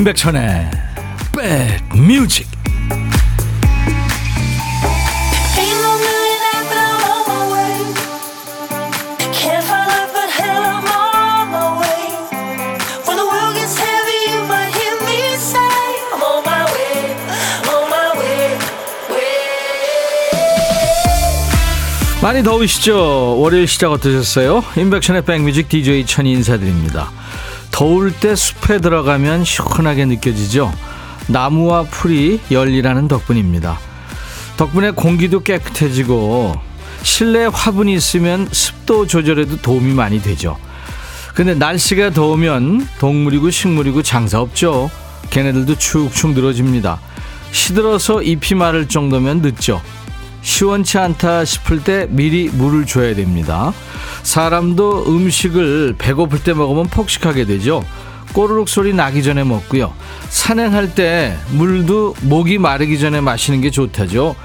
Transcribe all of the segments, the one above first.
임백천의 백뮤직 많이 더우시죠? 월요일 시작 어떠셨어요? 임백천의 백뮤직 DJ 천이 인사드립니다. 더울 때 숲에 들어가면 시원하게 느껴지죠. 나무와 풀이 열리라는 덕분입니다. 덕분에 공기도 깨끗해지고 실내 화분이 있으면 습도 조절에도 도움이 많이 되죠. 근데 날씨가 더우면 동물이고 식물이고 장사 없죠. 걔네들도 축축 늘어집니다. 시들어서 잎이 마를 정도면 늦죠. 시원치 않다 싶을 때 미리 물을 줘야 됩니다. 사람도 음식을 배고플 때 먹으면 폭식하게 되죠. 꼬르륵 소리 나기 전에 먹고요. 산행할 때 물도 목이 마르기 전에 마시는 게 좋다죠.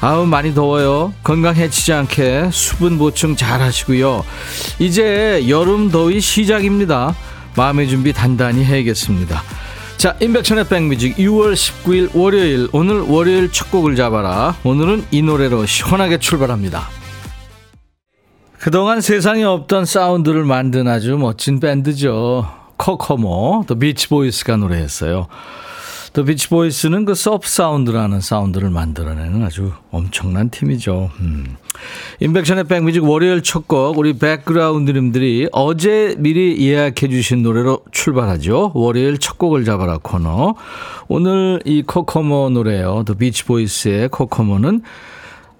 아우 많이 더워요. 건강 해치지 않게 수분 보충 잘 하시고요. 이제 여름 더위 시작입니다. 마음의 준비 단단히 해야겠습니다. 자, 임백천의 백뮤직 6월 19일 월요일 오늘 월요일 첫 곡을 잡아라. 오늘은 이 노래로 시원하게 출발합니다. 그동안 세상에 없던 사운드를 만든 아주 멋진 밴드죠. 코코모, 더 비치보이스가 노래했어요. 더 비치 보이스는 그 surf sound라는 사운드를 만들어내는 아주 엄청난 팀이죠. 음. 임백천의 백뮤직 월요일 첫 곡 우리 백그라운드님들이 어제 미리 예약해 주신 노래로 출발하죠. 월요일 첫 곡을 잡아라 코너. 오늘 이 코코모 노래요. 더 비치 보이스의 코코모는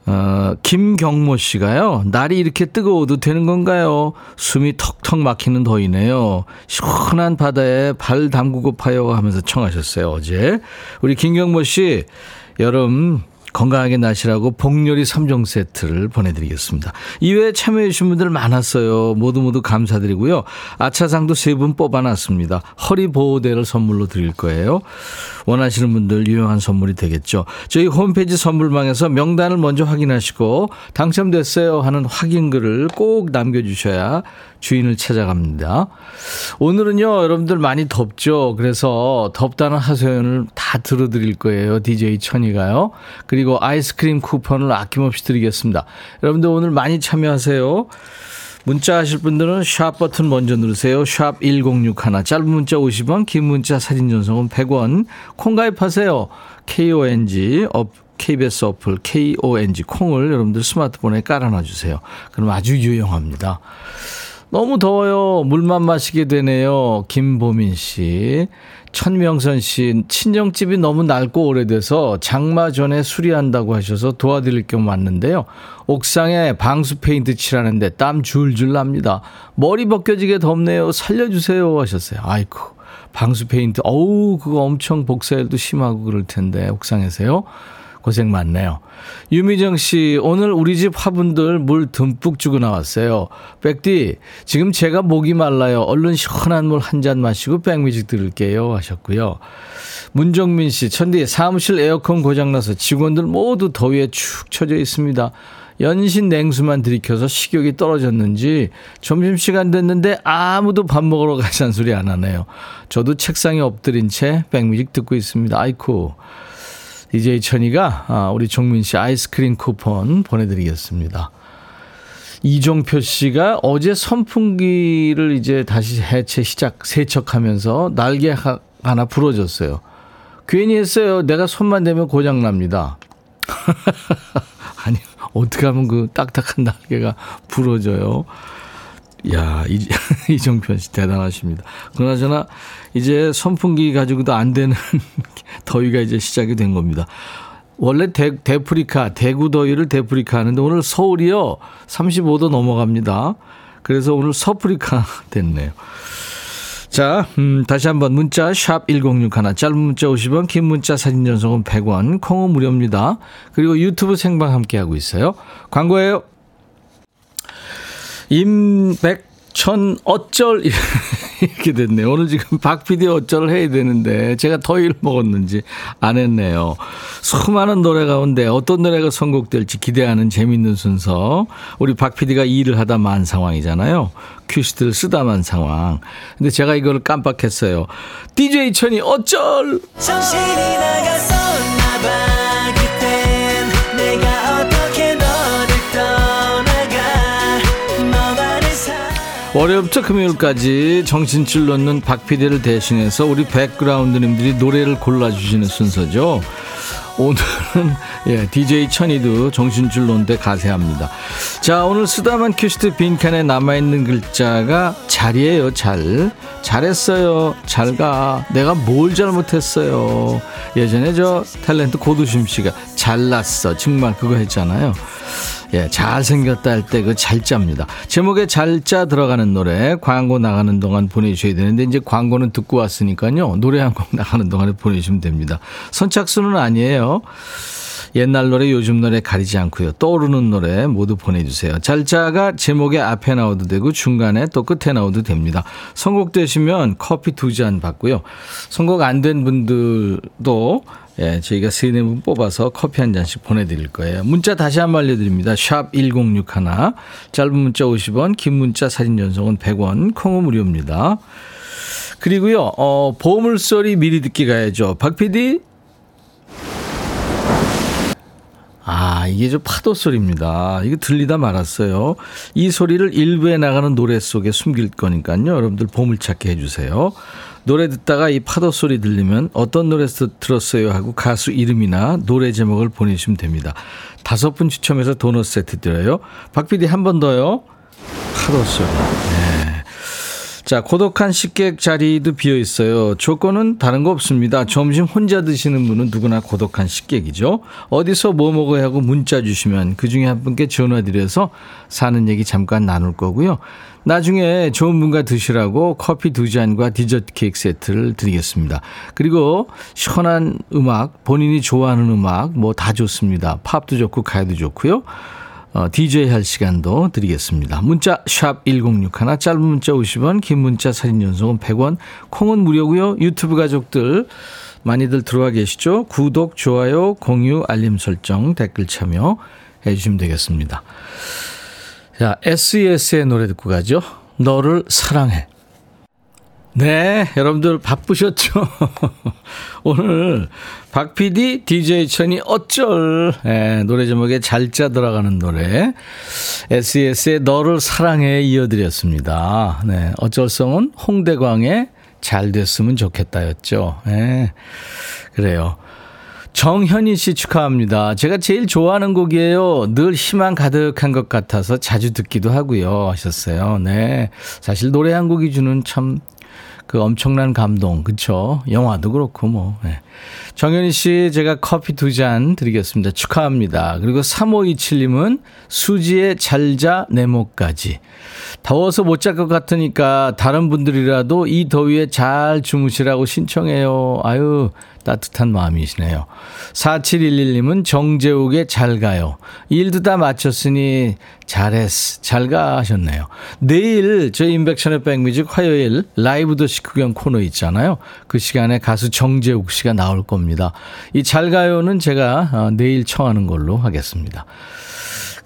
어, 김경모 씨가요. 날이 이렇게 뜨거워도 되는 건가요? 숨이 턱턱 막히는 더위네요. 시원한 바다에 발 담그고 파요 하면서 청하셨어요. 어제 우리 김경모 씨 여름 건강하게 나시라고 복요리 3종 세트를 보내드리겠습니다. 이외에 참여해주신 분들 많았어요. 모두 모두 감사드리고요. 아차상도 세 분 뽑아놨습니다. 허리 보호대를 선물로 드릴 거예요. 원하시는 분들 유용한 선물이 되겠죠. 저희 홈페이지 선물방에서 명단을 먼저 확인하시고 당첨됐어요 하는 확인글을 꼭 남겨주셔야 주인을 찾아갑니다. 오늘은요, 여러분들 많이 덥죠. 그래서 덥다는 하소연을 다 들어드릴 거예요. DJ 천이가요. 그리고 아이스크림 쿠폰을 아낌없이 드리겠습니다. 여러분들 오늘 많이 참여하세요. 문자 하실 분들은 샵 버튼 먼저 누르세요. 샵 1061. 짧은 문자 50원, 긴 문자 사진 전송은 100원. 콩 가입하세요. KONG, 앱, KBS 어플, KONG, 콩을 여러분들 스마트폰에 깔아놔 주세요. 그럼 아주 유용합니다. 너무 더워요. 물만 마시게 되네요. 김보민 씨. 천명선 씨, 친정집이 너무 낡고 오래돼서 장마 전에 수리한다고 하셔서 도와드릴 겸 왔는데요. 옥상에 방수 페인트 칠하는데 땀 줄줄 납니다. 머리 벗겨지게 덥네요. 살려주세요. 하셨어요. 아이고, 방수 페인트. 어우, 그거 엄청 복사일도 심하고 그럴 텐데, 옥상에서요. 고생 많네요. 유미정 씨, 오늘 우리 집 화분들 물 듬뿍 주고 나왔어요. 백디, 지금 제가 목이 말라요. 얼른 시원한 물 한 잔 마시고 백뮤직 들을게요. 하셨고요. 문정민 씨, 천디, 사무실 에어컨 고장나서 직원들 모두 더위에 축 처져 있습니다. 연신 냉수만 들이켜서 식욕이 떨어졌는지 점심시간 됐는데 아무도 밥 먹으러 가자는 소리 안 하네요. 저도 책상에 엎드린 채 백뮤직 듣고 있습니다. 아이쿠. DJ 천이가 아, 우리 종민 씨 아이스크림 쿠폰 보내드리겠습니다. 이종표 씨가 어제 선풍기를 이제 다시 해체 시작 세척하면서 날개 하나 부러졌어요. 괜히 했어요. 내가 손만 대면 고장 납니다. 아니 어떻게 하면 그 딱딱한 날개가 부러져요? 야, 이, 이정편 씨 대단하십니다. 그나저나 이제 선풍기 가지고도 안 되는 더위가 이제 시작이 된 겁니다. 원래 대, 데프리카, 대구 더위를 데프리카 하는데 오늘 서울이요, 35도 넘어갑니다. 그래서 오늘 서프리카 됐네요. 자, 음, 다시 한번 문자 샵 1061, 짧은 문자 50원, 긴 문자 사진 전송은 100원, 콩은 무료입니다. 그리고 유튜브 생방 함께하고 있어요. 광고예요. 임백 천 어쩔 이렇게 됐네 요. 오늘 지금 박 PD 어쩔 해야 되는데 제가 더위를 먹었는지 안 했네요. 수많은 노래 가운데 어떤 노래가 선곡될지 기대하는 재밌는 순서. 우리 박 PD가 일을 하다 만 상황이잖아요. 큐시트를 쓰다 만 상황. 근데 제가 이걸 깜빡했어요. DJ 천이 어쩔! 정신이 나갔었 월요일부터 금요일까지 정신줄 놓는 박 PD를 대신해서 우리 백그라운드님들이 노래를 골라주시는 순서죠. 오늘은 예, DJ 천이도 정신줄 논데 가세합니다. 자, 오늘 쓰다만 큐시트 빈칸에 남아있는 글자가 잘이에요, 잘. 잘했어요, 잘 가. 내가 뭘 잘못했어요. 예전에 저 탤런트 고두심 씨가 잘났어. 정말 그거 했잖아요. 예, 잘생겼다 할 때 그 잘자입니다. 제목에 잘자 들어가는 노래 광고 나가는 동안 보내주셔야 되는데 이제 광고는 듣고 왔으니까요. 노래 한 곡 나가는 동안에 보내주시면 됩니다. 선착순은 아니에요. 옛날 노래 요즘 노래 가리지 않고요. 떠오르는 노래 모두 보내주세요. 잘자가 제목의 앞에 나오도 되고 중간에 또 끝에 나오도 됩니다. 선곡되시면 커피 두 잔 받고요. 선곡 안 된 분들도 예, 저희가 세네 분 뽑아서 커피 한 잔씩 보내드릴 거예요. 문자 다시 한번 알려드립니다. 샵 1061. 짧은 문자 50원, 긴 문자 사진 전송은 100원, 콩은 무료입니다. 그리고요, 어, 보물소리 미리 듣기 가야죠. 박 PD? 아, 이게 저 파도 소리입니다. 이거 들리다 말았어요. 이 소리를 일부에 나가는 노래 속에 숨길 거니까요. 여러분들 보물찾기 해주세요. 노래 듣다가 이 파도 소리 들리면 어떤 노래에서 들었어요 하고 가수 이름이나 노래 제목을 보내주시면 됩니다. 다섯 분 추첨해서 도넛 세트 드려요. 박 PD 한 번 더요. 파도 소리. 네. 자, 고독한 식객 자리도 비어 있어요. 조건은 다른 거 없습니다. 점심 혼자 드시는 분은 누구나 고독한 식객이죠. 어디서 뭐 먹어야 하고 문자 주시면 그 중에 한 분께 전화 드려서 사는 얘기 잠깐 나눌 거고요. 나중에 좋은 분과 드시라고 커피 두 잔과 디저트 케이크 세트를 드리겠습니다. 그리고 시원한 음악, 본인이 좋아하는 음악 뭐 다 좋습니다. 팝도 좋고 가요도 좋고요. 어, DJ 할 시간도 드리겠습니다. 문자 샵 1061, 짧은 문자 50원, 긴 문자 사진 연속은 100원, 콩은 무료고요. 유튜브 가족들 많이들 들어와 계시죠? 구독, 좋아요, 공유, 알림 설정, 댓글 참여 해 주시면 되겠습니다. 자, SES의 노래 듣고 가죠. 너를 사랑해. 네, 여러분들 바쁘셨죠? 오늘 박 PD, DJ 천이 어쩔 네, 노래 제목에 잘짜 들어가는 노래 SES의 너를 사랑해 이어드렸습니다. 네, 어쩔성은 홍대광의 잘 됐으면 좋겠다였죠. 네, 그래요. 정현희 씨 축하합니다. 제가 제일 좋아하는 곡이에요. 늘 희망 가득한 것 같아서 자주 듣기도 하고요. 하셨어요. 네. 사실 노래 한 곡이 주는 참 그 엄청난 감동, 그쵸? 영화도 그렇고 뭐. 네. 정현희 씨, 제가 커피 두 잔 드리겠습니다. 축하합니다. 그리고 3527님은 수지의 잘자 네모까지. 더워서 못 잘 것 같으니까 다른 분들이라도 이 더위에 잘 주무시라고 신청해요. 아유, 따뜻한 마음이시네요. 4711님은 정재욱의 잘 가요. 일도 다 마쳤으니 잘했어. 잘가 하셨네요. 내일 저희 인백션의 백뮤직 화요일 라이브 더 시크경 코너 있잖아요. 그 시간에 가수 정재욱 씨가 나올 겁니다. 이 잘 가요는 제가 어, 내일 청하는 걸로 하겠습니다.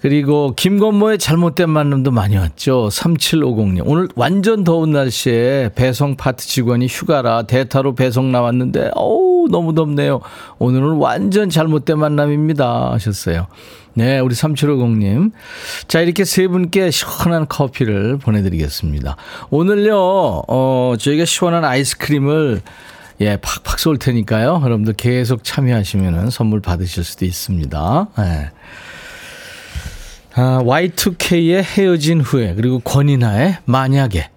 그리고 김건모의 잘못된 만남도 많이 왔죠. 3750님. 오늘 완전 더운 날씨에 배송 파트 직원이 휴가라 대타로 배송 나왔는데 어우 너무 덥네요. 오늘은 완전 잘못된 만남입니다 하셨어요. 네, 우리 3750님. 자, 이렇게 세 분께 시원한 커피를 보내드리겠습니다. 오늘요, 어, 저희가 시원한 아이스크림을 예, 팍팍 쏠 테니까요. 여러분들 계속 참여하시면 선물 받으실 수도 있습니다. 예. 아, Y2K의 헤어진 후에 그리고 권이나의 만약에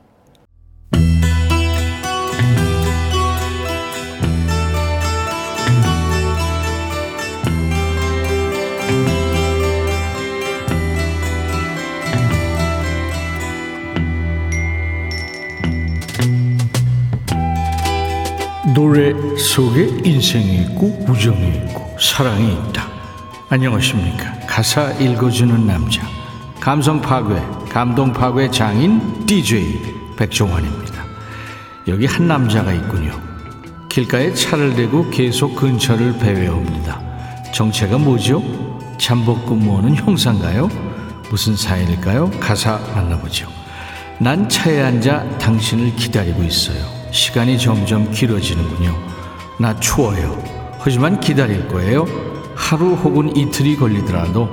노래 속에 인생이 있고 우정이 있고 사랑이 있다. 안녕하십니까. 가사 읽어주는 남자. 감성 파괴, 감동 파괴 장인 DJ 백종원입니다. 여기 한 남자가 있군요. 길가에 차를 대고 계속 근처를 배회합니다. 정체가 뭐죠? 잠복 근무하는 형사인가요? 무슨 사연일까요? 가사 만나보죠. 난 차에 앉아 당신을 기다리고 있어요. 시간이 점점 길어지는군요. 나 추워요. 하지만 기다릴 거예요. 하루 혹은 이틀이 걸리더라도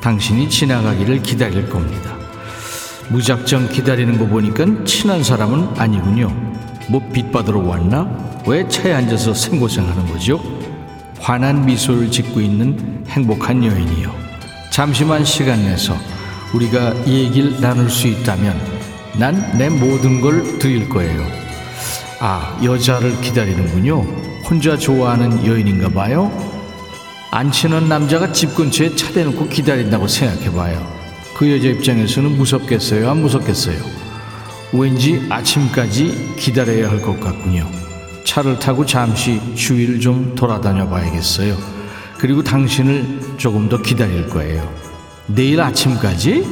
당신이 지나가기를 기다릴 겁니다. 무작정 기다리는 거 보니까 친한 사람은 아니군요. 뭐 빚받으러 왔나? 왜 차에 앉아서 생고생하는 거죠? 환한 미소를 짓고 있는 행복한 여인이요. 잠시만 시간 내서 우리가 얘기를 나눌 수 있다면 난 내 모든 걸 드릴 거예요. 아, 여자를 기다리는군요. 혼자 좋아하는 여인인가 봐요. 안 친한 남자가 집 근처에 차 대놓고 기다린다고 생각해 봐요. 그 여자 입장에서는 무섭겠어요? 안 무섭겠어요? 왠지 아침까지 기다려야 할 것 같군요. 차를 타고 잠시 주위를 좀 돌아다녀 봐야겠어요. 그리고 당신을 조금 더 기다릴 거예요. 내일 아침까지?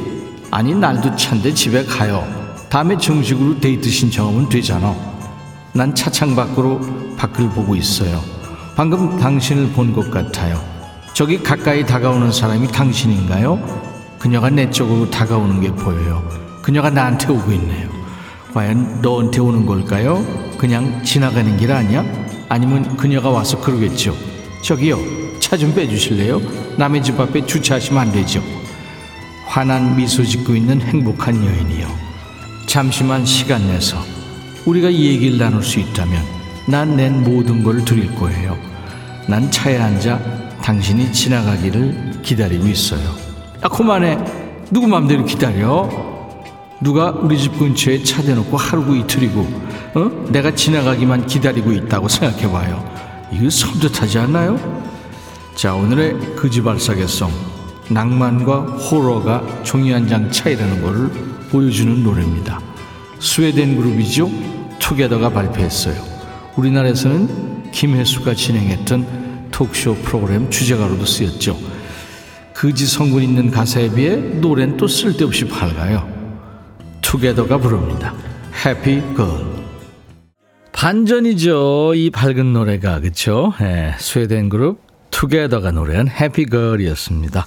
아니, 날도 찬데 집에 가요. 다음에 정식으로 데이트 신청하면 되잖아. 난 차창 밖으로 밖을 보고 있어요. 방금 당신을 본 것 같아요. 저기 가까이 다가오는 사람이 당신인가요? 그녀가 내 쪽으로 다가오는 게 보여요. 그녀가 나한테 오고 있네요. 과연 너한테 오는 걸까요? 그냥 지나가는 길 아니야? 아니면 그녀가 와서 그러겠죠. 저기요, 차 좀 빼주실래요? 남의 집 앞에 주차하시면 안 되죠. 환한 미소 짓고 있는 행복한 여인이요. 잠시만 시간 내서 우리가 이 얘기를 나눌 수 있다면 난 낸 모든 걸 드릴 거예요. 난 차에 앉아 당신이 지나가기를 기다리고 있어요. 아, 그만해. 누구 맘대로 기다려? 누가 우리 집 근처에 차 대놓고 하루고 이틀이고, 어? 내가 지나가기만 기다리고 있다고 생각해봐요. 이거 섬뜩하지 않나요? 자, 오늘의 그지발사계성. 낭만과 호러가 종이 한 장 차이라는 것을 보여주는 노래입니다. 스웨덴 그룹이죠. 투게더가 발표했어요. 우리나라에서는 김혜수가 진행했던 토크쇼 프로그램 주제가로도 쓰였죠. 그지 성분 있는 가사에 비해 노래는 또 쓸데없이 밝아요. 투게더가 부릅니다. 해피 걸. 반전이죠. 이 밝은 노래가 그렇죠. 네, 스웨덴 그룹 투게더가 노래한 해피 걸이었습니다.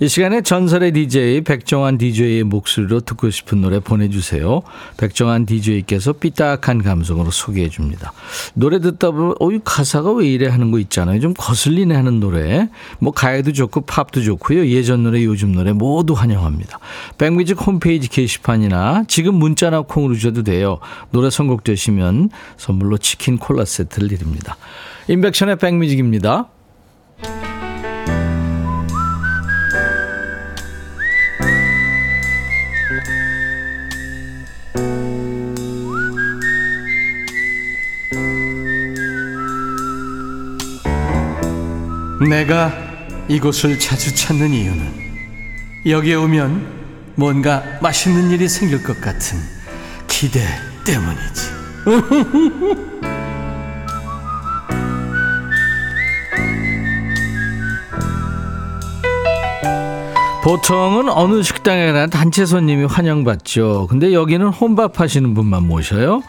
이 시간에 전설의 DJ 백종환 DJ의 목소리로 듣고 싶은 노래 보내주세요. 백종환 DJ께서 삐딱한 감성으로 소개해 줍니다. 노래 듣다 보면 어이 가사가 왜 이래 하는 거 있잖아요. 좀 거슬리네 하는 노래. 뭐 가요도 좋고 팝도 좋고요. 예전 노래 요즘 노래 모두 환영합니다. 백뮤직 홈페이지 게시판이나 지금 문자나 콩으로 주셔도 돼요. 노래 선곡되시면 선물로 치킨 콜라 세트를 드립니다. 인백션의 백뮤직입니다. 내가 이곳을 자주 찾는 이유는 여기에 오면 뭔가 맛있는 일이 생길 것 같은 기대 때문이지. 보통은 어느 식당에나 단체 손님이 환영받죠. 근데 여기는 혼밥 하시는 분만 모셔요.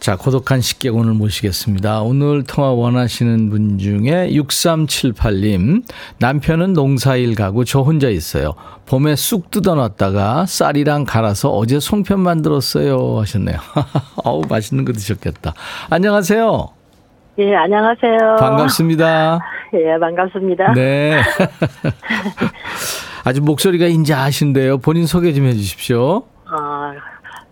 자, 고독한 식객 오늘 모시겠습니다. 오늘 통화 원하시는 분 중에 6378님, 남편은 농사일 가고 저 혼자 있어요. 봄에 쑥 뜯어놨다가 쌀이랑 갈아서 어제 송편 만들었어요. 하셨네요. 어우, 맛있는 거 드셨겠다. 안녕하세요. 예, 안녕하세요. 반갑습니다. 예, 반갑습니다. 네. 아주 목소리가 인자하신데요. 본인 소개 좀 해주십시오.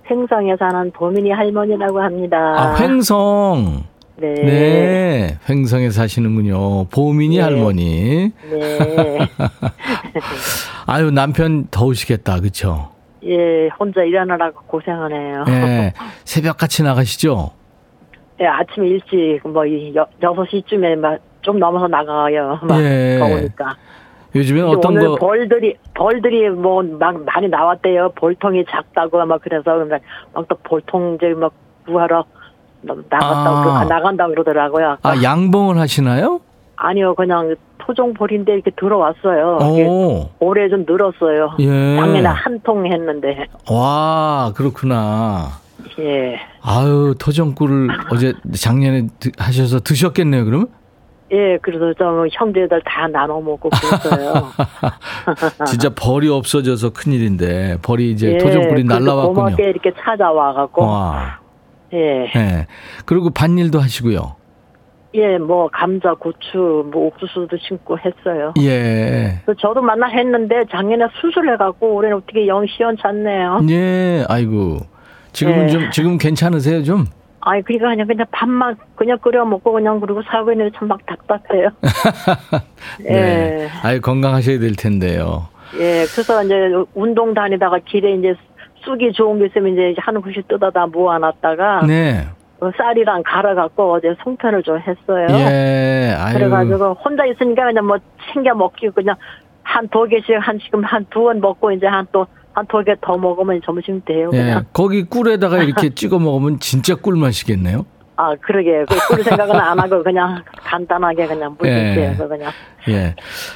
아, 횡성에 사는 도민이 할머니라고 합니다. 아, 횡성. 네. 네. 횡성에 사시는군요. 보민이 네. 할머니. 네. 아유, 남편 더우시겠다. 그쵸? 예, 혼자 일하느라고 고생하네요. 네. 새벽 같이 나가시죠? 예, 아침 일찍, 뭐, 이 여, 6시쯤에 막 좀 넘어서 나가요. 막, 예. 더우니까. 근데 어떤 오늘 거. 벌들이, 벌들이 뭐, 막 많이 나왔대요. 볼통이 작다고 막 그래서 막 또 볼통 이제 막 구하러 나갔다고, 아. 나간다고 그러더라고요. 아까. 아, 양봉을 하시나요? 아니요, 그냥 토종볼인데 이렇게 들어왔어요. 이게 오. 올해 좀 늘었어요. 예. 작년에 한 통 했는데. 와, 그렇구나. 예. 아유, 토종꿀을 어제 작년에 드, 하셔서 드셨겠네요, 그러면? 예, 그래서 좀 형제들 다 나눠 먹고 그랬어요. 진짜 벌이 없어져서 큰일인데, 벌이 이제 예, 그래서 날라왔군요. 고맙게 이렇게 찾아와 갖고. 와. 예. 예. 그리고 밭일도 하시고요. 예, 뭐, 감자, 고추, 뭐, 옥수수도 심고 했어요. 예. 저도 만나 했는데 작년에 수술해 갖고 올해는 어떻게 영 시원찮네요. 예, 아이고. 지금은 예. 좀, 지금 괜찮으세요, 좀? 아니, 그러니까 그냥, 그냥 밥만 그냥 끓여 먹고 그냥 그리고 살고 있는데 참막 답답해요. 네. 아이, 건강하셔야 될 텐데요. 예, 그래서 이제 운동 다니다가 길에 이제 쑥이 좋은 게 있으면 이제 한 후씩 뜯어다 모아놨다가 네. 어, 쌀이랑 갈아갖고 어제 송편을 좀 했어요. 예, 아유. 그래가지고 혼자 있으니까 그냥 뭐 챙겨 먹기 그냥 한 두 개씩 한 지금 한두번 먹고 이제 한또 한 두 개 더 먹으면 점심 돼요. 예, 그냥. 거기 꿀에다가 이렇게 찍어 먹으면 진짜 꿀 맛이겠네요. 아 그러게 그꿀 생각은 안 하고 그냥 간단하게 그냥 예. 물리게요 그냥. 예.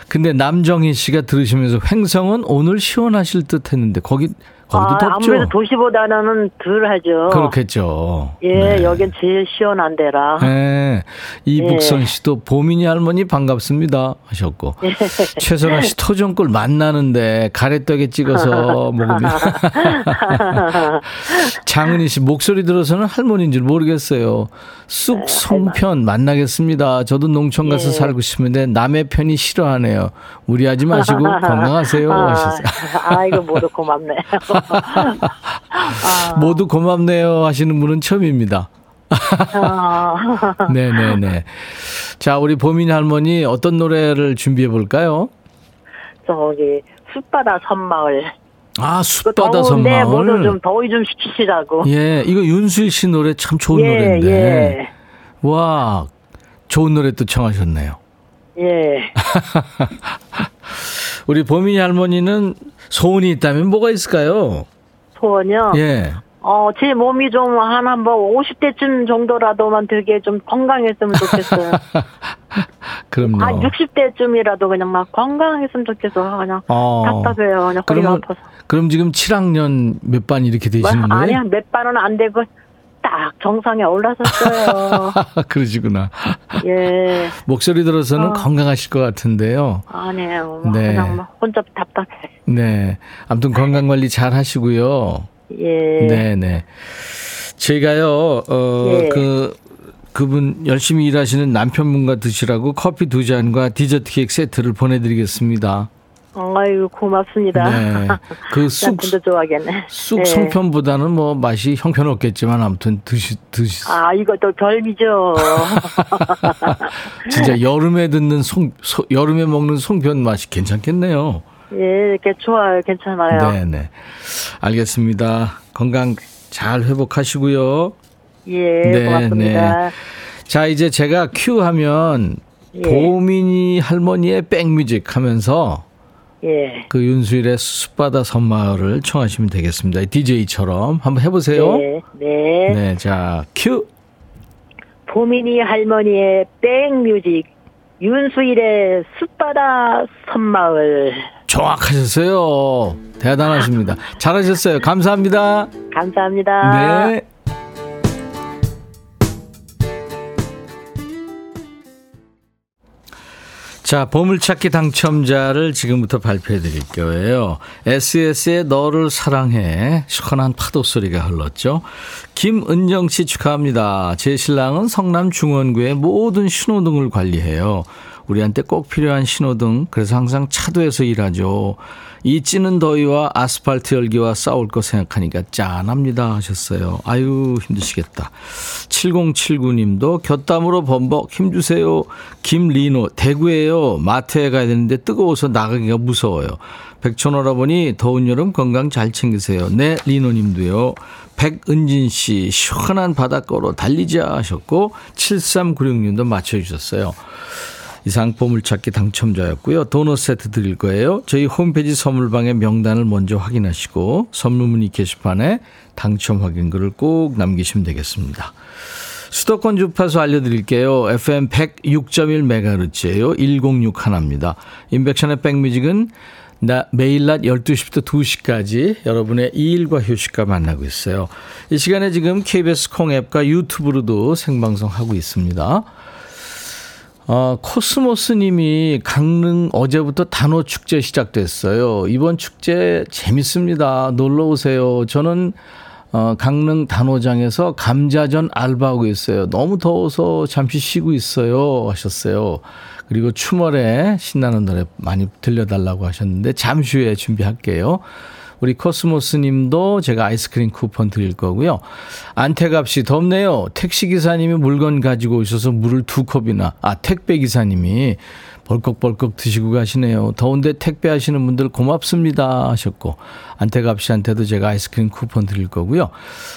근데 남정희 씨가 들으시면서 횡성은 오늘 시원하실 듯 했는데 거기 거기도 아, 덥죠. 아무래도 도시보다는 덜 하죠. 그렇겠죠. 예, 네. 여긴 제일 시원한 데라. 예. 이북선 예. 씨도 보민이 할머니 반갑습니다 하셨고 예. 최선아 씨 토종꿀 만나는데 가래떡에 찍어서 먹으면 장은희 씨 목소리 들어서는 할머니인 줄 모르겠어요. 쑥 송편 만나겠습니다. 저도 농촌 가서 예. 살고 싶은데 남의 편이 싫어하네요. 무리하지 마시고 건강하세요 아, 하셨어요. 아이고 모두 고맙네. 아, 모두 고맙네요 하시는 분은 처음입니다. 아, 네네네. 자, 우리 보민 할머니 어떤 노래를 준비해 볼까요? 저기 숲바다 섬마을. 아, 그 숲바다 더운데 모두 선마을. 좀 더위 좀 식히시라고. 예, 이거 윤수일 씨 노래 참 좋은 노래인데. 예, 와, 좋은 노래 또 청하셨네요. 예, 예. 우리 보민이 할머니는 소원이 있다면 뭐가 있을까요? 소원요. 예. 어, 제 몸이 좀 한 한 뭐 50대쯤 정도라도만 되게 좀 건강했으면 좋겠어요. 그럼요. 한 60대쯤이라도 그냥 막 건강했으면 좋겠어. 그냥 어. 답답해요. 그냥 허리가 그러면, 아파서. 그럼 지금 7학년 몇 반 이렇게 뭐, 되시는 거예요? 아니야, 몇 반은 안 되고 딱 정상에 올라섰어요. 그러시구나. 예. 목소리 들어서는 어. 건강하실 것 같은데요. 아니에요. 뭐 네. 그냥 막 혼자 답답해. 네. 아무튼 건강 관리 잘 하시고요. 예. 네, 네. 제가요, 어, 예. 그, 그분 열심히 일하시는 남편분과 드시라고 커피 두 잔과 디저트 케이크 세트를 보내드리겠습니다. 아이고 고맙습니다. 네. 그 쑥, 남편도 좋아하겠네. 쑥 예. 송편보다는 뭐 맛이 형편없겠지만 아무튼 드시, 드시. 아 이것도 별미죠. 진짜 여름에 듣는 송, 소, 여름에 먹는 송편 맛이 괜찮겠네요. 예, 이렇게 좋아요. 괜찮아요. 네, 네. 알겠습니다. 건강 잘 회복하시고요. 예, 네, 고맙습니다. 자, 이제 제가 큐 하면 예. 보민이 할머니의 백뮤직 하면서 예. 그 윤수일의 숲바다 섬마을을 청하시면 되겠습니다. DJ처럼 한번 해보세요. 네, 네. 네, 자, 큐. 보민이 할머니의 백뮤직, 윤수일의 숲바다 섬마을. 정확하셨어요. 대단하십니다. 잘하셨어요. 감사합니다. 감사합니다. 네. 자, 보물찾기 당첨자를 지금부터 발표해 드릴 거예요. SS의 너를 사랑해. 시원한 파도 소리가 흘렀죠. 김은정 씨 축하합니다. 제 신랑은 성남 중원구의 모든 신호등을 관리해요. 우리한테 꼭 필요한 신호등. 그래서 항상 차도에서 일하죠. 이 찌는 더위와 아스팔트 열기와 싸울 거 생각하니까 짠합니다 하셨어요. 아유 힘드시겠다. 7079님도 곁담으로 범벅 힘주세요. 김리노 대구에요. 마트에 가야 되는데 뜨거워서 나가기가 무서워요. 백촌오라버니 더운 여름 건강 잘 챙기세요. 네 리노님도요. 백은진 씨 시원한 바닷가로 달리자 하셨고 7396님도 맞춰주셨어요. 이 상 보물찾기 당첨자였고요. 도넛 세트 드릴 거예요. 저희 홈페이지 선물방에 명단을 먼저 확인하시고 선물 문의 게시판에 당첨 확인글을 꼭 남기시면 되겠습니다. 수도권 주파수 알려드릴게요. FM 106.1MHz예요. 106 하나입니다. 임백천의 백뮤직은 나 매일 낮 12시부터 2시까지 여러분의 일과 휴식과 만나고 있어요. 이 시간에 지금 KBS 콩 앱과 유튜브로도 생방송하고 있습니다. 어, 코스모스 님이 강릉 어제부터 단오 축제 시작됐어요. 이번 축제 재밌습니다. 놀러 오세요. 저는 어, 강릉 단오장에서 감자전 알바하고 있어요. 너무 더워서 잠시 쉬고 있어요. 하셨어요. 그리고 추멀에 신나는 노래 많이 들려달라고 하셨는데 잠시 후에 준비할게요. 우리 코스모스 님도 제가 아이스크림 쿠폰 드릴 거고요. 안태갑 씨, 덥네요. 택시기사님이 물건 가지고 오셔서 물을 두 컵이나, 아, 택배기사님이 벌컥벌컥 드시고 가시네요. 더운데 택배하시는 분들 고맙습니다 하셨고 안태갑 씨한테도 제가 아이스크림 쿠폰 드릴 거고요.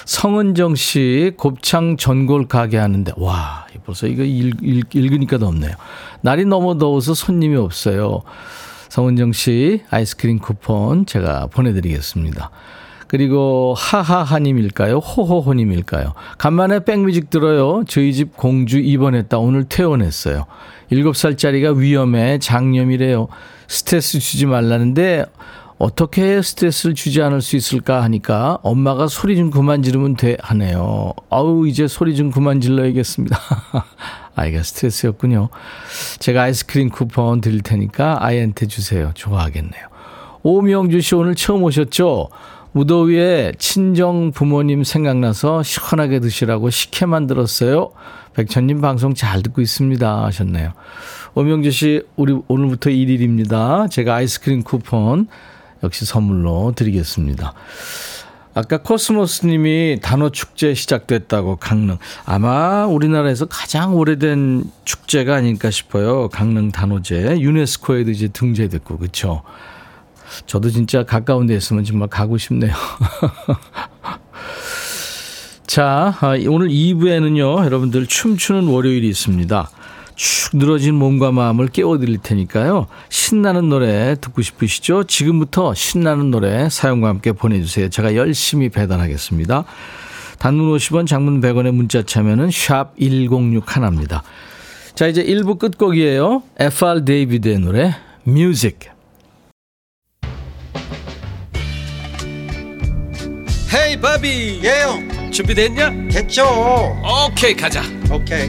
성은정 씨 곱창 전골 가게 하는데 와 벌써 이거 읽, 읽, 읽으니까 덥네요. 날이 너무 더워서 손님이 없어요. 성은정 씨 아이스크림 쿠폰 제가 보내드리겠습니다. 그리고 하하하님일까요? 호호호님일까요? 간만에 백뮤직 들어요. 저희 집 공주 입원했다. 오늘 퇴원했어요. 7살짜리가 위험해 장염이래요. 스트레스 주지 말라는데 어떻게 스트레스를 주지 않을 수 있을까 하니까 엄마가 소리 좀 그만 지르면 돼 하네요. 아우 이제 소리 좀 그만 질러야겠습니다. 아이가 스트레스였군요. 제가 아이스크림 쿠폰 드릴 테니까 아이한테 주세요. 좋아하겠네요. 오명주 씨 오늘 처음 오셨죠? 무더위에 친정 부모님 생각나서 시원하게 드시라고 식혜 만들었어요. 백천님 방송 잘 듣고 있습니다 하셨네요. 오명주 씨 우리 오늘부터 1일입니다. 제가 아이스크림 쿠폰 역시 선물로 드리겠습니다. 아까 코스모스 님이 단오 축제 시작됐다고 강릉. 아마 우리나라에서 가장 오래된 축제가 아닐까 싶어요. 강릉 단오제. 유네스코에도 이제 등재됐고, 그쵸? 저도 진짜 가까운 데 있으면 정말 가고 싶네요. 자, 아, 오늘 2부에는요, 여러분들 춤추는 월요일이 있습니다. 축 늘어진 몸과 마음을 깨워드릴 테니까요. 신나는 노래 듣고 싶으시죠? 지금부터 신나는 노래 사연과 함께 보내주세요. 제가 열심히 배달하겠습니다. 단문 50원, 장문 100원의 문자 참여는 샵 1061입니다. 자, 이제 1부 끝곡이에요. FR 데이비드의 노래, Music. Hey 바비 예영 준비됐냐? 됐죠 오케이 가자 오케이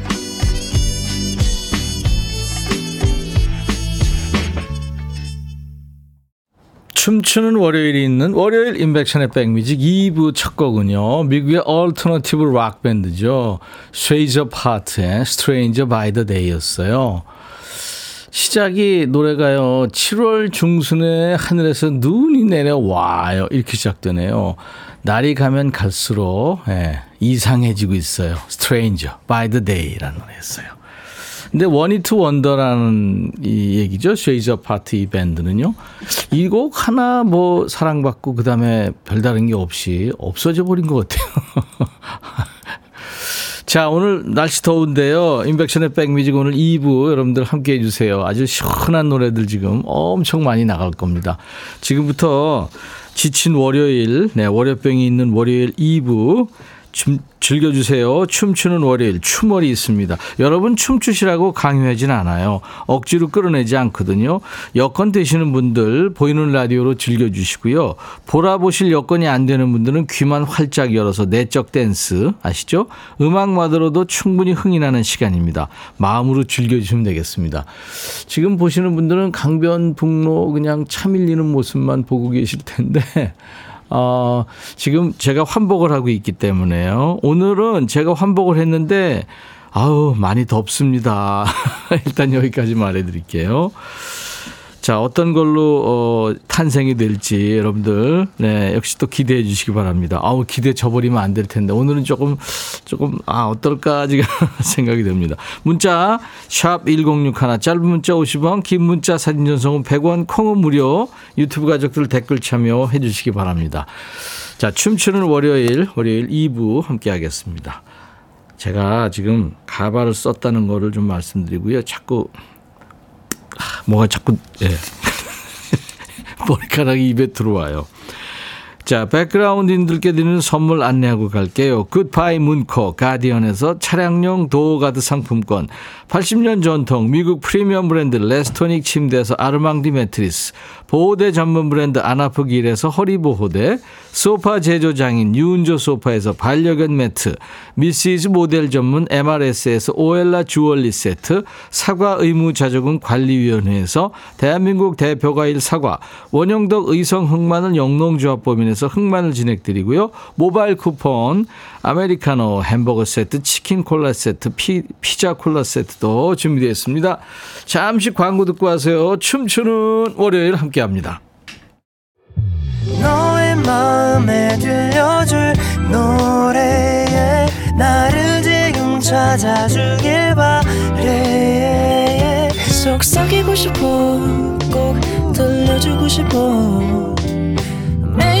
춤추는 월요일이 있는 월요일 인백션의 백뮤직 2부 첫 곡은요. 미국의 alternative 락 밴드죠. 쉐이저 파트의 Stranger by the Day였어요. 시작이 노래가요. 7월 중순에 하늘에서 눈이 내려와요. 이렇게 시작되네요. 날이 가면 갈수록 예, 이상해지고 있어요. Stranger by the Day라는 노래였어요. 근데 one hit wonder라는 이 얘기죠. 쉐이저 이 밴드는요. 이 곡 하나 뭐 사랑받고 그다음에 별다른 게 없이 없어져 버린 것 같아요. 자, 오늘 날씨 더운데요. 인백션의 백뮤직 오늘 2부 여러분들 함께 해주세요. 아주 시원한 노래들 지금 엄청 많이 나갈 겁니다. 지금부터 지친 월요일, 네, 월요병이 있는 월요일 2부 춤, 즐겨주세요. 춤추는 월요일, 춤월이 있습니다. 여러분 춤추시라고 강요하진 않아요. 억지로 끌어내지 않거든요. 여건 되시는 분들 보이는 라디오로 즐겨주시고요. 보라 보실 여건이 안 되는 분들은 귀만 활짝 열어서 내적 댄스 아시죠? 음악만으로도 충분히 흥이 나는 시간입니다. 마음으로 즐겨주시면 되겠습니다. 지금 보시는 분들은 강변북로 그냥 차 밀리는 모습만 보고 계실 텐데 어, 지금 제가 환복을 하고 있기 때문에요. 오늘은 제가 환복을 했는데, 아우, 많이 덥습니다. 일단 여기까지 말해드릴게요. 자, 어떤 걸로 어, 탄생이 될지 여러분들 네, 역시 또 기대해 주시기 바랍니다. 아우, 기대 저버리면 안 될 텐데 오늘은 조금 조금 아, 어떨까 지금 생각이 듭니다. 문자 샵 1061 짧은 문자 50원, 긴 문자 사진 전송은 100원, 콩은 무료. 유튜브 가족들 댓글 참여해 주시기 바랍니다. 자, 춤추는 월요일, 월요일 2부 함께 하겠습니다. 제가 지금 가발을 썼다는 거를 좀 말씀드리고요. 자꾸 뭐가 자꾸 예. 머리카락이 입에 들어와요. 자, 백그라운드인들께 드리는 선물 안내하고 갈게요. 굿바이 문코 가디언에서 차량용 door guard 상품권, 80년 전통 미국 프리미엄 브랜드 레스토닉 침대에서 아르망디 매트리스, 보호대 전문 브랜드 아나프길에서 허리보호대, 소파 제조장인 유운조 소파에서 반려견 매트, 미시즈 모델 전문 MRS에서 오엘라 주얼리 세트, 사과 의무 자조금 관리위원회에서 대한민국 대표과일 사과, 원형덕 의성 흑마늘 영농조합법인 에서 흑마늘 진행드리고요. 모바일 쿠폰, 아메리카노 햄버거 세트, 치킨 콜라 세트, 피, 피자 콜라 세트도 준비되어 있습니다. 잠시 광고 듣고 와세요. 춤추는 월요일 함께 합니다. 너의 마음에 들려줄 노래에 나를 지금 찾아주길 바래 속삭이고 싶어 꼭 들려주고 싶어 매우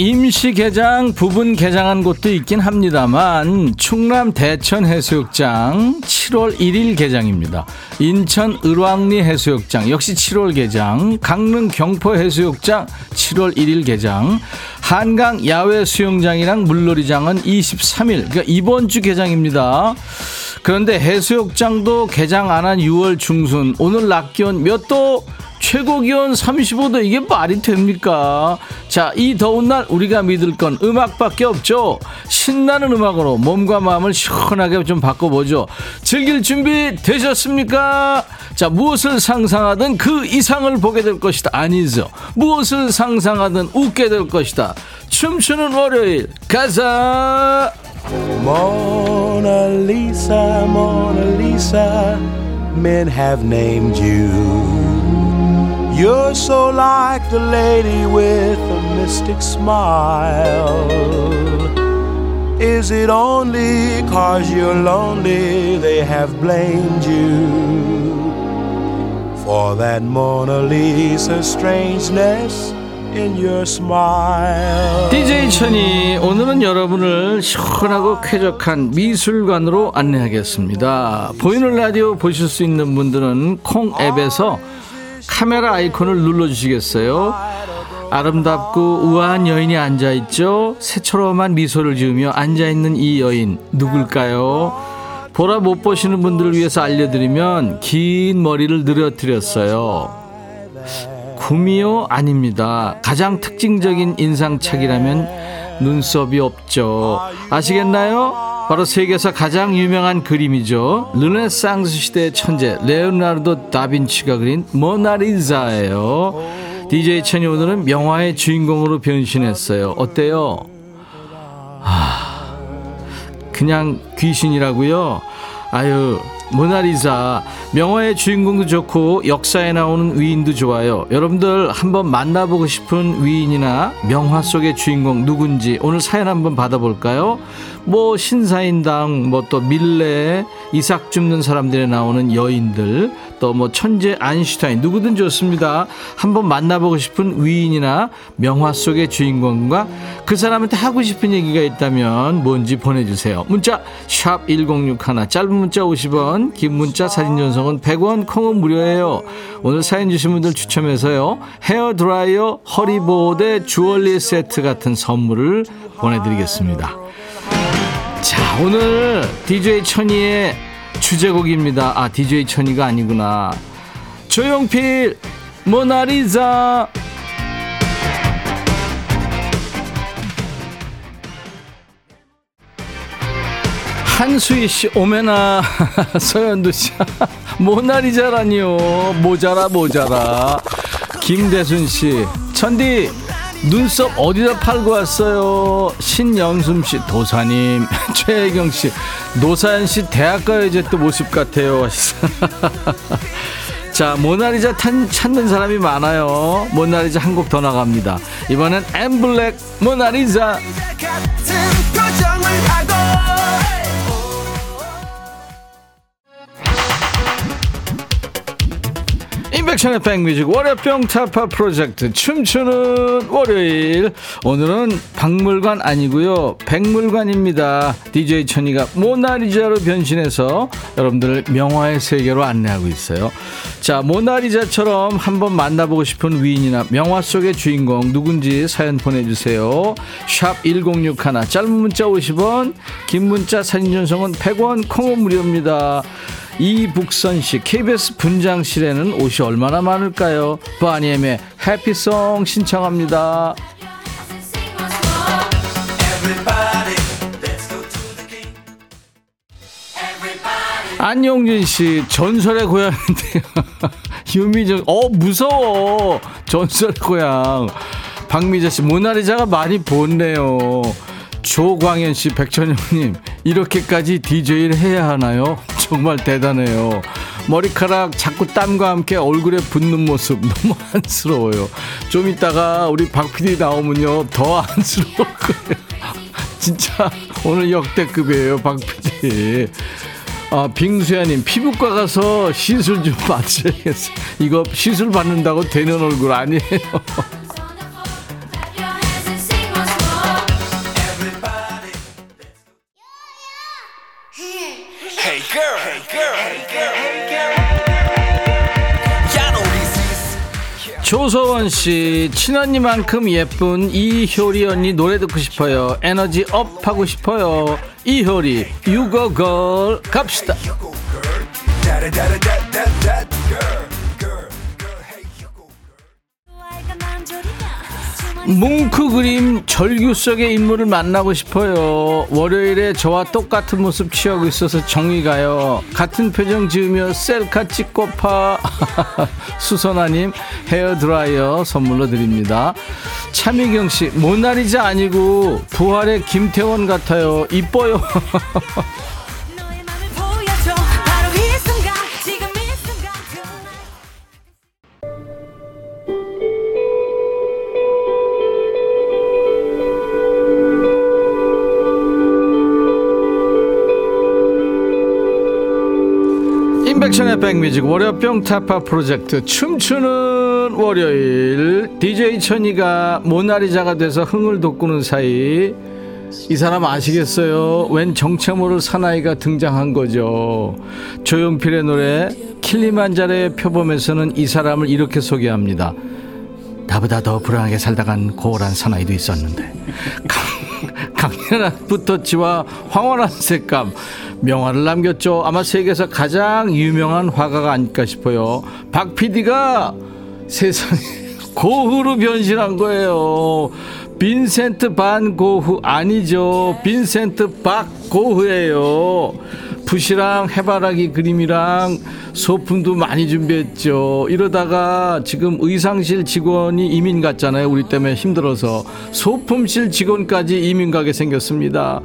임시 개장, 부분 개장한 곳도 있긴 합니다만 충남 대천 해수욕장 7월 1일 개장입니다. 인천 을왕리 해수욕장 역시 7월 개장, 강릉 경포 해수욕장 7월 1일 개장, 한강 야외 수영장이랑 물놀이장은 23일, 그러니까 이번 주 개장입니다. 그런데 해수욕장도 개장 안 한 6월 중순 오늘 낮 기온 몇 도? 최고 기온 35도 이게 말이 됩니까? 자, 이 더운 날 우리가 믿을 건 음악밖에 없죠. 신나는 음악으로 몸과 마음을 시원하게 좀 바꿔보죠. 즐길 준비 되셨습니까? 자, 무엇을 상상하든 그 이상을 보게 될 것이다. 아니죠. 무엇을 상상하든 웃게 될 것이다. 춤추는 월요일 가자. Mona Lisa, men have named you. You're so like the lady with the mystic smile. Is it only cause you're lonely they have blamed you for that Mona Lisa strangeness in your smile? DJ 천이 오늘은 여러분을 시원하고 쾌적한 미술관으로 안내하겠습니다. 보이는 라디오 보실 수 있는 분들은 콩 앱에서 카메라 아이콘을 눌러주시겠어요? 아름답고 우아한 여인이 앉아있죠? 새초롬한 미소를 지으며 앉아있는 이 여인 누굴까요? 보라 못 보시는 분들을 위해서 알려드리면 긴 머리를 늘어뜨렸어요. 구미호 아닙니다. 가장 특징적인 인상착이라면 눈썹이 없죠. 아시겠나요? 바로 세계에서 가장 유명한 그림이죠. 르네상스 시대의 천재 레오나르도 다빈치가 그린 모나리자예요. DJ 천이 오늘은 명화의 주인공으로 변신했어요. 어때요? 아, 그냥 귀신이라고요? 아유, 모나리자 명화의 주인공도 좋고 역사에 나오는 위인도 좋아요. 여러분들 한번 만나보고 싶은 위인이나 명화 속의 주인공 누군지 오늘 사연 한번 받아볼까요? 뭐 신사임당, 뭐 또 밀레, 이삭 줍는 사람들에 나오는 여인들, 또 뭐 천재 아인슈타인 누구든 좋습니다. 한번 만나보고 싶은 위인이나 명화 속의 주인공과 그 사람한테 하고 싶은 얘기가 있다면 뭔지 보내주세요. 문자 샵 #1061 짧은 문자 50원. 50원, 긴 문자 사진 전송은 100원, 콩은 무료예요. 오늘 사연 주신 분들 추첨해서요. 헤어 드라이어, 허리보호대, 주얼리 세트 같은 선물을 보내드리겠습니다. 자, 오늘 DJ 천이의 주제곡입니다. 아, DJ 천이가 아니구나. 조용필, 모나리자. 한수희 씨, 오메나, 서현두 씨, 모나리자라니요. 모자라, 모자라. 김대순 씨, 천디, 눈썹 어디다 팔고 왔어요? 신영숨 씨, 도사님, 최혜경 씨, 노사연 씨, 대학가 여제 또 모습 같아요. 자, 모나리자 탄, 찾는 사람이 많아요. 모나리자 한 곡 더 나갑니다. 이번엔 엠블랙 모나리자. 인백션의 백뮤직 월요병 타파 프로젝트 춤추는 월요일. 오늘은 박물관 아니고요. 백물관입니다. DJ 천이가 모나리자로 변신해서 여러분들을 명화의 세계로 안내하고 있어요. 자 모나리자처럼 한번 만나보고 싶은 위인이나 명화 속의 주인공 누군지 사연 보내주세요. 샵 1061 짧은 문자 50원 긴 문자 사진 전송은 100원 콩은 무료입니다 이북선 씨, KBS 분장실에는 옷이 얼마나 많을까요? 바니엠의 해피송 신청합니다. 안용진 씨, 전설의 고향인데요. 유미정, 어, 무서워. 전설의 고향. 박미자 씨, 모나리자가 많이 본네요. 조광현 씨, 백천영님, 이렇게까지 DJ를 해야 하나요? 정말 대단해요. 머리카락 자꾸 땀과 함께 얼굴에 붙는 모습 너무 안쓰러워요. 좀 이따가 우리 박 PD 나오면요, 더 안쓰러울 거예요. 진짜 오늘 역대급이에요, 박 PD. 아, 빙수야님, 피부과 가서 시술 좀 받으셔야겠어요. 이거 시술 받는다고 되는 얼굴 아니에요. 조서원 씨, 친언니만큼 예쁜 이효리 언니 노래 듣고 싶어요. 에너지 up 하고 싶어요. 이효리, U-Go-Girl 갑시다. 뭉크 그림 절규 속의 인물을 만나고 싶어요. 월요일에 저와 똑같은 모습 취하고 있어서 정이 가요. 같은 표정 지으며 셀카 찍고 파. 수선아님 헤어드라이어 선물로 드립니다. 차미경 씨, 모나리자 아니고 부활의 김태원 같아요. 이뻐요. 백뮤직 월요병 타파 프로젝트 춤추는 월요일 DJ 천이가 모나리자가 돼서 흥을 돋구는 사이 이 사람 아시겠어요? 웬 정체 모를 사나이가 등장한 거죠. 조용필의 노래 킬리만자로의 표범에서는 이 사람을 이렇게 소개합니다. 나보다 더 불안하게 살다간 고울한 사나이도 있었는데 강, 강렬한 붓터치와 황홀한 색감 명화를 남겼죠. 아마 세계에서 가장 유명한 화가가 아닐까 싶어요. 박 PD가 세상에 고흐로 변신한 거예요. 빈센트 반 고흐 아니죠. 빈센트 박 고흐예요. 붓이랑 해바라기 그림이랑 소품도 많이 준비했죠. 이러다가 지금 의상실 직원이 이민 갔잖아요. 우리 때문에 힘들어서 소품실 직원까지 이민 가게 생겼습니다.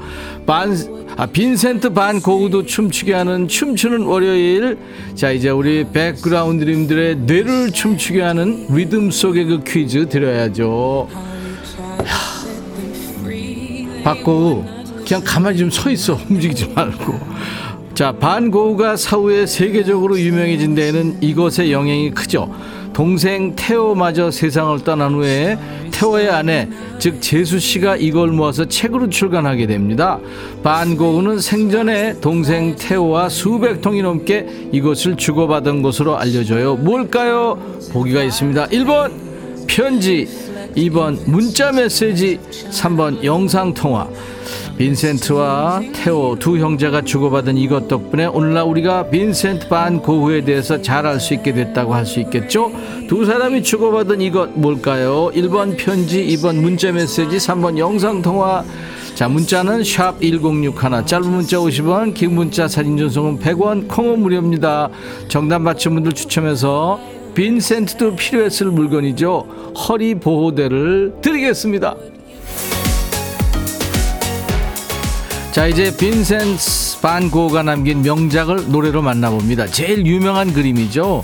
반, 아, 빈센트 반 고흐도 춤추게 하는 춤추는 월요일. 자, 이제 우리 백그라운드님들의 뇌를 춤추게 하는 리듬 속의 그 퀴즈 드려야죠. 박고우, 그냥 가만히 좀 서 있어. 움직이지 말고. 자, 반 고흐가 사후에 세계적으로 유명해진 데에는 이것의 영향이 크죠. 동생 태호마저 세상을 떠난 후에 태호의 아내 즉 재수 씨가 이걸 모아서 책으로 출간하게 됩니다. 반 고흐는 생전에 동생 태호와 수백 통이 넘게 이것을 주고받은 것으로 알려져요. 뭘까요? 보기가 있습니다. 1번 편지, 2번 문자 메시지, 3번 영상 통화. 빈센트와 테오 두 형제가 주고받은 이것 덕분에 오늘날 우리가 빈센트 반 고흐에 대해서 잘 알 수 있게 됐다고 할 수 있겠죠? 두 사람이 주고받은 이것 뭘까요? 1번 편지, 2번 문자 메시지, 3번 영상 통화. 자, 문자는 샵 1061, 짧은 문자 50원, 긴 문자 사진 전송은 100원, 콩은 무료입니다. 정답 맞힌 분들 추첨해서 빈센트도 필요했을 물건이죠. 허리 보호대를 드리겠습니다. 자 이제 빈센스 반 고가 남긴 명작을 노래로 만나봅니다. 제일 유명한 그림이죠.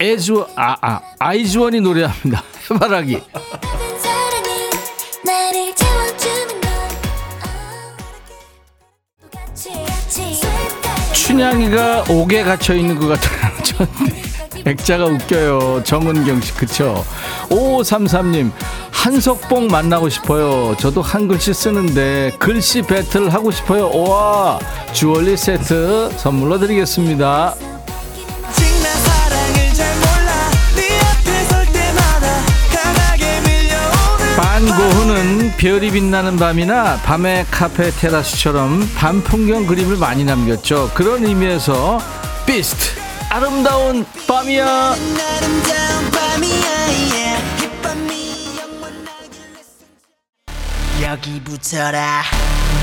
에즈 아, 아 아이즈원이 노래합니다. 해바라기. 춘향이가 옥에 갇혀 있는 것 같아요. 전 액자가 웃겨요. 정은경 씨 그쵸? 5533님 한석봉 만나고 싶어요. 저도 한글씨 쓰는데 글씨 배틀 하고 싶어요. 와 주얼리 세트 선물로 드리겠습니다. 네 반고흐는 별이 빛나는 밤이나 밤의 카페 테라스처럼 밤 풍경 그림을 많이 남겼죠. 그런 의미에서 비스트 아름다운 밤이야.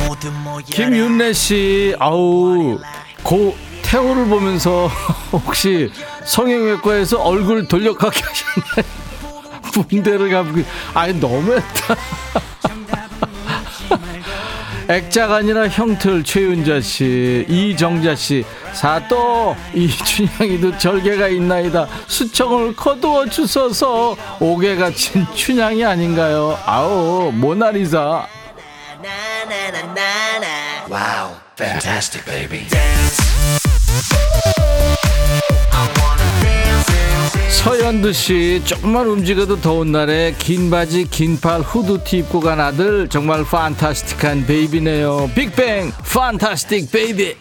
모두 모여라 김윤래 씨, 아우 고 태호를 보면서 혹시 성형외과에서 얼굴 돌려깎기 하셨나요? 군대를 가고 아니 너무했다. 액자가 아니라 형틀 최윤자 씨, 이정자 씨, 사또 이춘향이도 절개가 있나이다. 수청을 거두어 주소서 옥에 갇힌 춘향이 아닌가요? 아우 모나리자. 서현두 씨 조금만 움직여도 더운 날에 긴 바지 긴팔 후드티 입고 간 아들 정말 fantastic한 baby네요. 빅뱅 Fantastic Baby.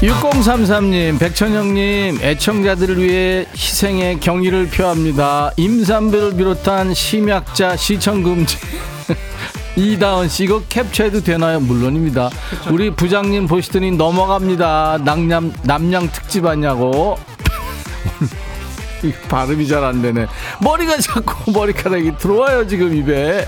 6033님 백천영님 애청자들을 위해 희생의 경의를 표합니다. 임산부를 비롯한 심약자 시청 금지 이다은 씨 이거 캡처해도 되나요? 물론입니다. 우리 부장님 보시더니 넘어갑니다. 남양 남양 특집 하냐고. 이 발음이 잘 안 되네. 머리가 자꾸 머리카락이 들어와요 지금 입에.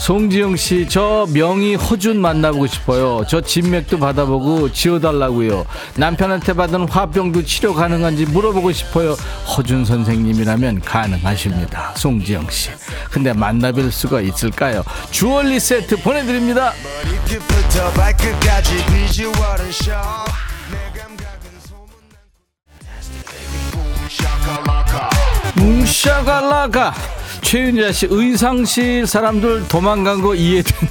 송지영 씨, 저 명의 허준 만나보고 싶어요. 저 진맥도 받아보고 지워달라고요. 남편한테 받은 화병도 치료 가능한지 물어보고 싶어요. 허준 선생님이라면 가능하십니다. 송지영 씨. 근데 만나뵐 수가 있을까요? 주얼리 세트 보내드립니다. 뭉샤갈라가 최윤자 씨 의상실 사람들 도망간 거 이해된다.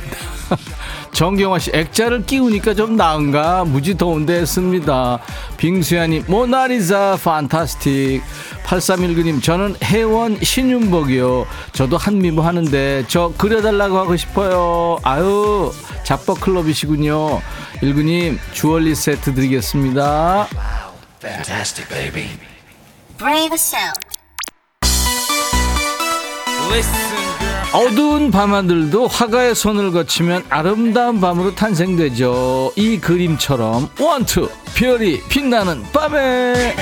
정경화 씨 액자를 끼우니까 좀 나은가 무지 더운데 했습니다. 빙수야님 모나리자 판타스틱 8319님 저는 회원 신윤복이요. 저도 한미모 하는데 저 그려달라고 하고 싶어요. 아유 잡버클럽이시군요. 19님 주얼리 세트 드리겠습니다. Brave sound 어두운 밤하늘도 화가의 손을 거치면 아름다운 밤으로 탄생되죠. 이 그림처럼 원투 별이 빛나는 밤에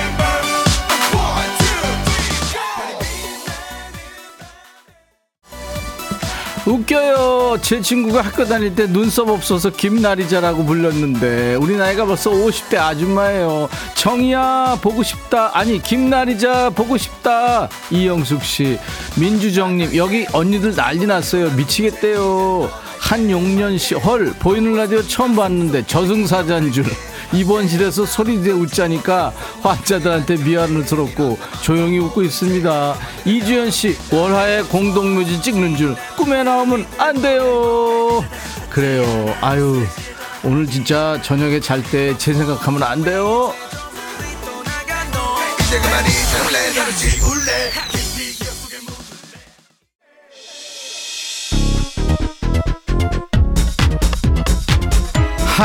웃겨요. 제 친구가 학교 다닐 때 눈썹 없어서 김나리자라고 불렸는데 우리 나이가 벌써 50대 아줌마예요. 정이야 보고 싶다. 아니 김나리자 보고 싶다. 이영숙 씨, 민주정님 여기 언니들 난리 났어요. 미치겠대요. 한용년 씨, 헐 보이는 라디오 처음 봤는데 저승사자인 줄. 입원실에서 소리내 웃자니까 환자들한테 미안스럽고 조용히 웃고 있습니다. 이주연 씨 월화에 공동묘지 찍는 줄 꿈에 나오면 안 돼요. 그래요. 아유 오늘 진짜 저녁에 잘 때 제 생각하면 안 돼요.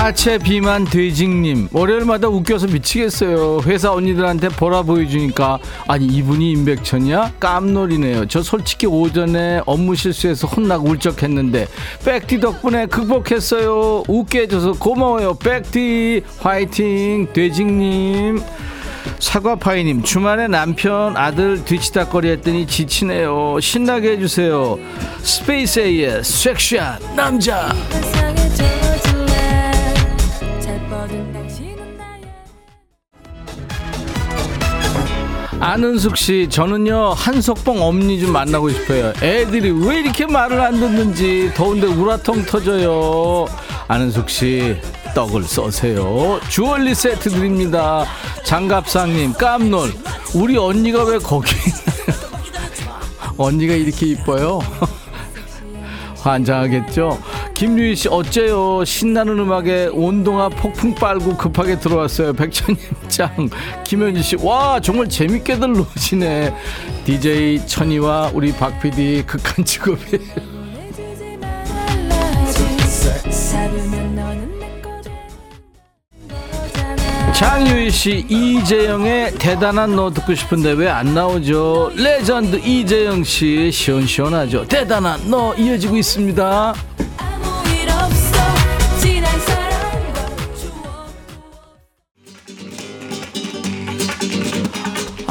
하체 비만 돼징님 월요일마다 웃겨서 미치겠어요. 회사 언니들한테 보라 보여주니까. 아니 이분이 임백천이야? 깜놀이네요. 저 솔직히 오전에 업무 실수해서 혼나고 울적했는데 백디 덕분에 극복했어요. 웃게 해줘서 고마워요 백디. 화이팅 돼징님. 사과파이님 주말에 남편 아들 뒤치다거리 했더니 지치네요. 신나게 해주세요. 스페이스 A의 섹시한 남자 안은숙 씨, 저는요 한석봉 엄니 좀 만나고 싶어요. 애들이 왜 이렇게 말을 안 듣는지 더운데 울화통 터져요. 안은숙 씨, 떡을 써세요. 주얼리 세트 드립니다. 장갑상님, 깜놀. 우리 언니가 왜 거기? 언니가 이렇게 이뻐요? 환장하겠죠? 김유희 씨, 어째요? 신나는 음악에 온동아 폭풍 빨고 급하게 들어왔어요. 백천님 짱. 김현지 씨, 와, 정말 재밌게들 노시네. DJ 천이와 우리 박 PD 극한 직업이에요. 장유희 씨, 이재영의 대단한 너 듣고 싶은데 왜 안 나오죠? 레전드 이재영 씨, 시원시원하죠? 대단한 너 이어지고 있습니다.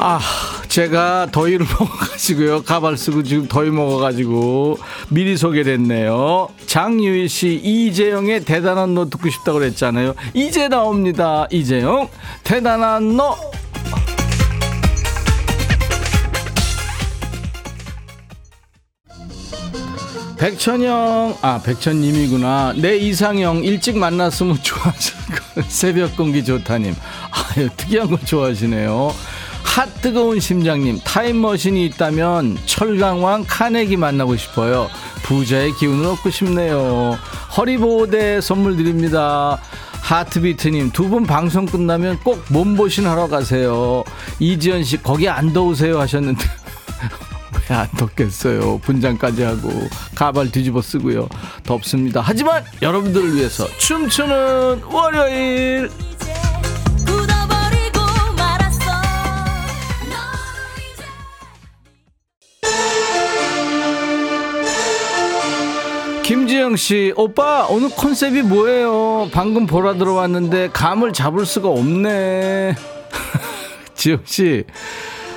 아, 제가 더위를 먹어가지고요. 가발 쓰고 지금 더위 먹어가지고 미리 소개를 했네요. 장유희 씨, 이재영의 대단한 너 듣고 싶다고 그랬잖아요. 이제 나옵니다. 이재영, 대단한 너. 백천영, 아, 백천님이구나. 내 이상형 일찍 만났으면 좋아하실 거. 새벽 공기 좋다님. 아유, 특이한 거 좋아하시네요. 핫 뜨거운 심장님, 타임머신이 있다면 철강왕 카네기 만나고 싶어요. 부자의 기운을 얻고 싶네요. 허리보호대 선물 드립니다. 하트비트님, 두 분 방송 끝나면 꼭 몸보신 하러 가세요. 이지연 씨, 거기 안 더우세요 하셨는데. 왜 안 덥겠어요. 분장까지 하고 가발 뒤집어 쓰고요. 덥습니다. 하지만 여러분들을 위해서 춤추는 월요일. 김지영 씨, 오빠 오늘 컨셉이 뭐예요? 방금 보라 들어왔는데 감을 잡을 수가 없네. 지영 씨,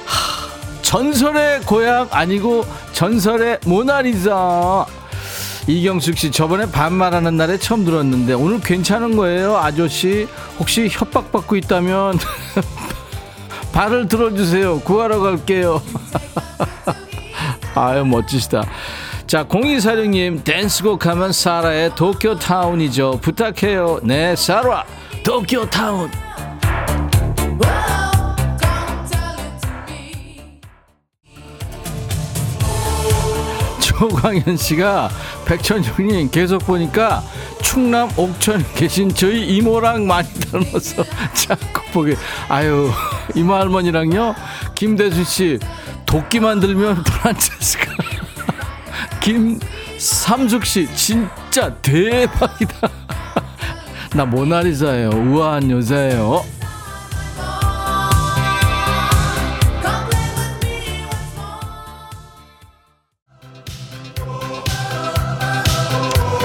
하, 전설의 고향 아니고 전설의 모나리자. 이경숙 씨, 저번에 반말하는 날에 처음 들었는데 오늘 괜찮은 거예요, 아저씨? 혹시 협박받고 있다면 발을 들어주세요. 구하러 갈게요. 아유 멋지시다. 자, 0246님, 댄스곡 하면 사라의 도쿄 타운이죠. 부탁해요. 네, 사라, 도쿄 타운. 조광현 씨가 백천영님 계속 보니까 충남 옥천에 계신 저희 이모랑 많이 닮아서 자꾸 보게. 아유, 이모 할머니랑요, 김대수 씨, 도끼 만들면 프란체스카. 김삼숙 씨 진짜 대박이다. 나 모나리자예요. 우아한 여자예요.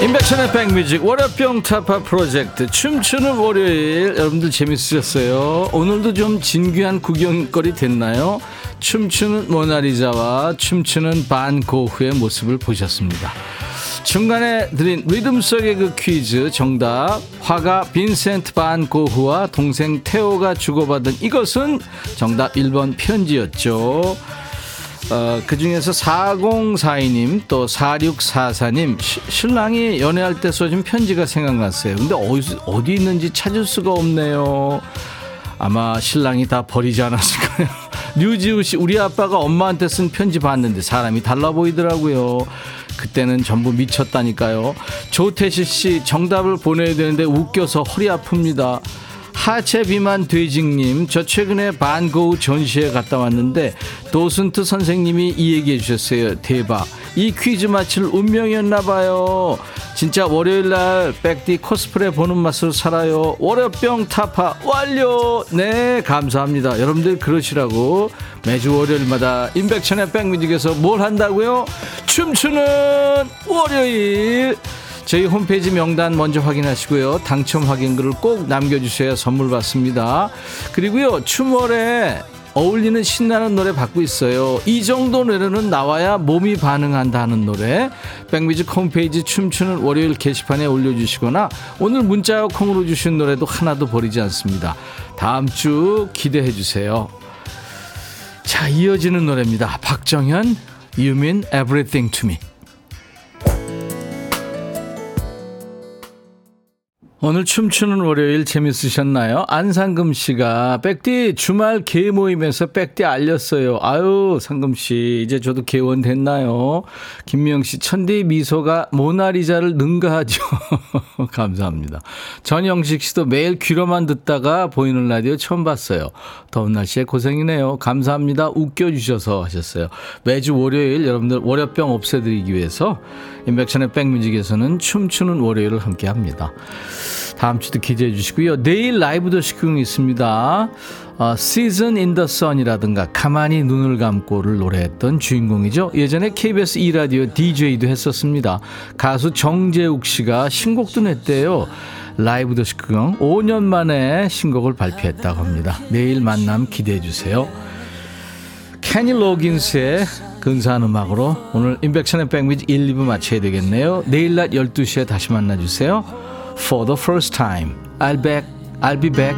인백션의 백뮤직 월요병 타파 프로젝트 춤추는 월요일 여러분들 재밌으셨어요? 오늘도 좀 진귀한 구경거리 됐나요? 춤추는 모나리자와 춤추는 반 고흐의 모습을 보셨습니다. 중간에 드린 리듬 속의 그 퀴즈 정답 화가 빈센트 반 고흐와 동생 테오가 주고받은 이것은 정답 1번 편지였죠. 어, 그 중에서 4042님 또 4644님 시, 신랑이 연애할 때 써준 편지가 생각났어요. 근데 어디, 어디 있는지 찾을 수가 없네요. 아마 신랑이 다 버리지 않았을까요? 류지우 씨, 우리 아빠가 엄마한테 쓴 편지 봤는데 사람이 달라 보이더라고요. 그때는 전부 미쳤다니까요. 조태실 씨, 정답을 보내야 되는데 웃겨서 허리 아픕니다. 하체 비만 돼지님, 저 최근에 반고우 전시회 갔다 왔는데 도슨트 선생님이 이 얘기해 주셨어요. 대박. 이 퀴즈 맞힐 운명이었나 봐요. 진짜 월요일 날 백디 코스프레 보는 맛으로 살아요. 월요병 타파 완료. 네, 감사합니다. 여러분들 그러시라고 매주 월요일마다 임백천의 백뮤직에서 뭘 한다고요? 춤추는 월요일. 저희 홈페이지 명단 먼저 확인하시고요. 당첨 확인글을 꼭 남겨주셔야 선물 받습니다. 그리고요, 춤월에 어울리는 신나는 노래 받고 있어요. 이 정도 노래는 나와야 몸이 반응한다 하는 노래. 백뮤직 홈페이지 춤추는 월요일 게시판에 올려주시거나 오늘 문자 콩으로 주신 노래도 하나도 버리지 않습니다. 다음 주 기대해 주세요. 자, 이어지는 노래입니다. 박정현, You Mean Everything to Me. 오늘 춤추는 월요일 재밌으셨나요? 안상금 씨가 백디 주말 개 모임에서 백디 알렸어요. 아유 상금 씨 이제 저도 개원 됐나요? 김미영 씨 천디 미소가 모나리자를 능가하죠. 감사합니다. 전영식 씨도 매일 귀로만 듣다가 보이는 라디오 처음 봤어요. 더운 날씨에 고생이네요. 감사합니다. 웃겨주셔서 하셨어요. 매주 월요일 여러분들 월요병 없애드리기 위해서 인백션의 백뮤직에서는 춤추는 월요일을 함께 합니다. 다음 주도 기대해 주시고요. 내일 라이브 더시쿵이 있습니다. 어, Season in the Sun이라든가 가만히 눈을 감고를 노래했던 주인공이죠. 예전에 KBS 2라디오 DJ도 했었습니다. 가수 정재욱 씨가 신곡도 냈대요. 라이브 더시쿵 5년 만에 신곡을 발표했다고 합니다. 내일 만남 기대해 주세요. 캐니 로긴스의 근사한 음악으로 오늘 인백션의 백뮤직 1, 2부 마쳐야 되겠네요. 내일 낮 12시에 다시 만나주세요. For the first time, I'll back, I'll be back.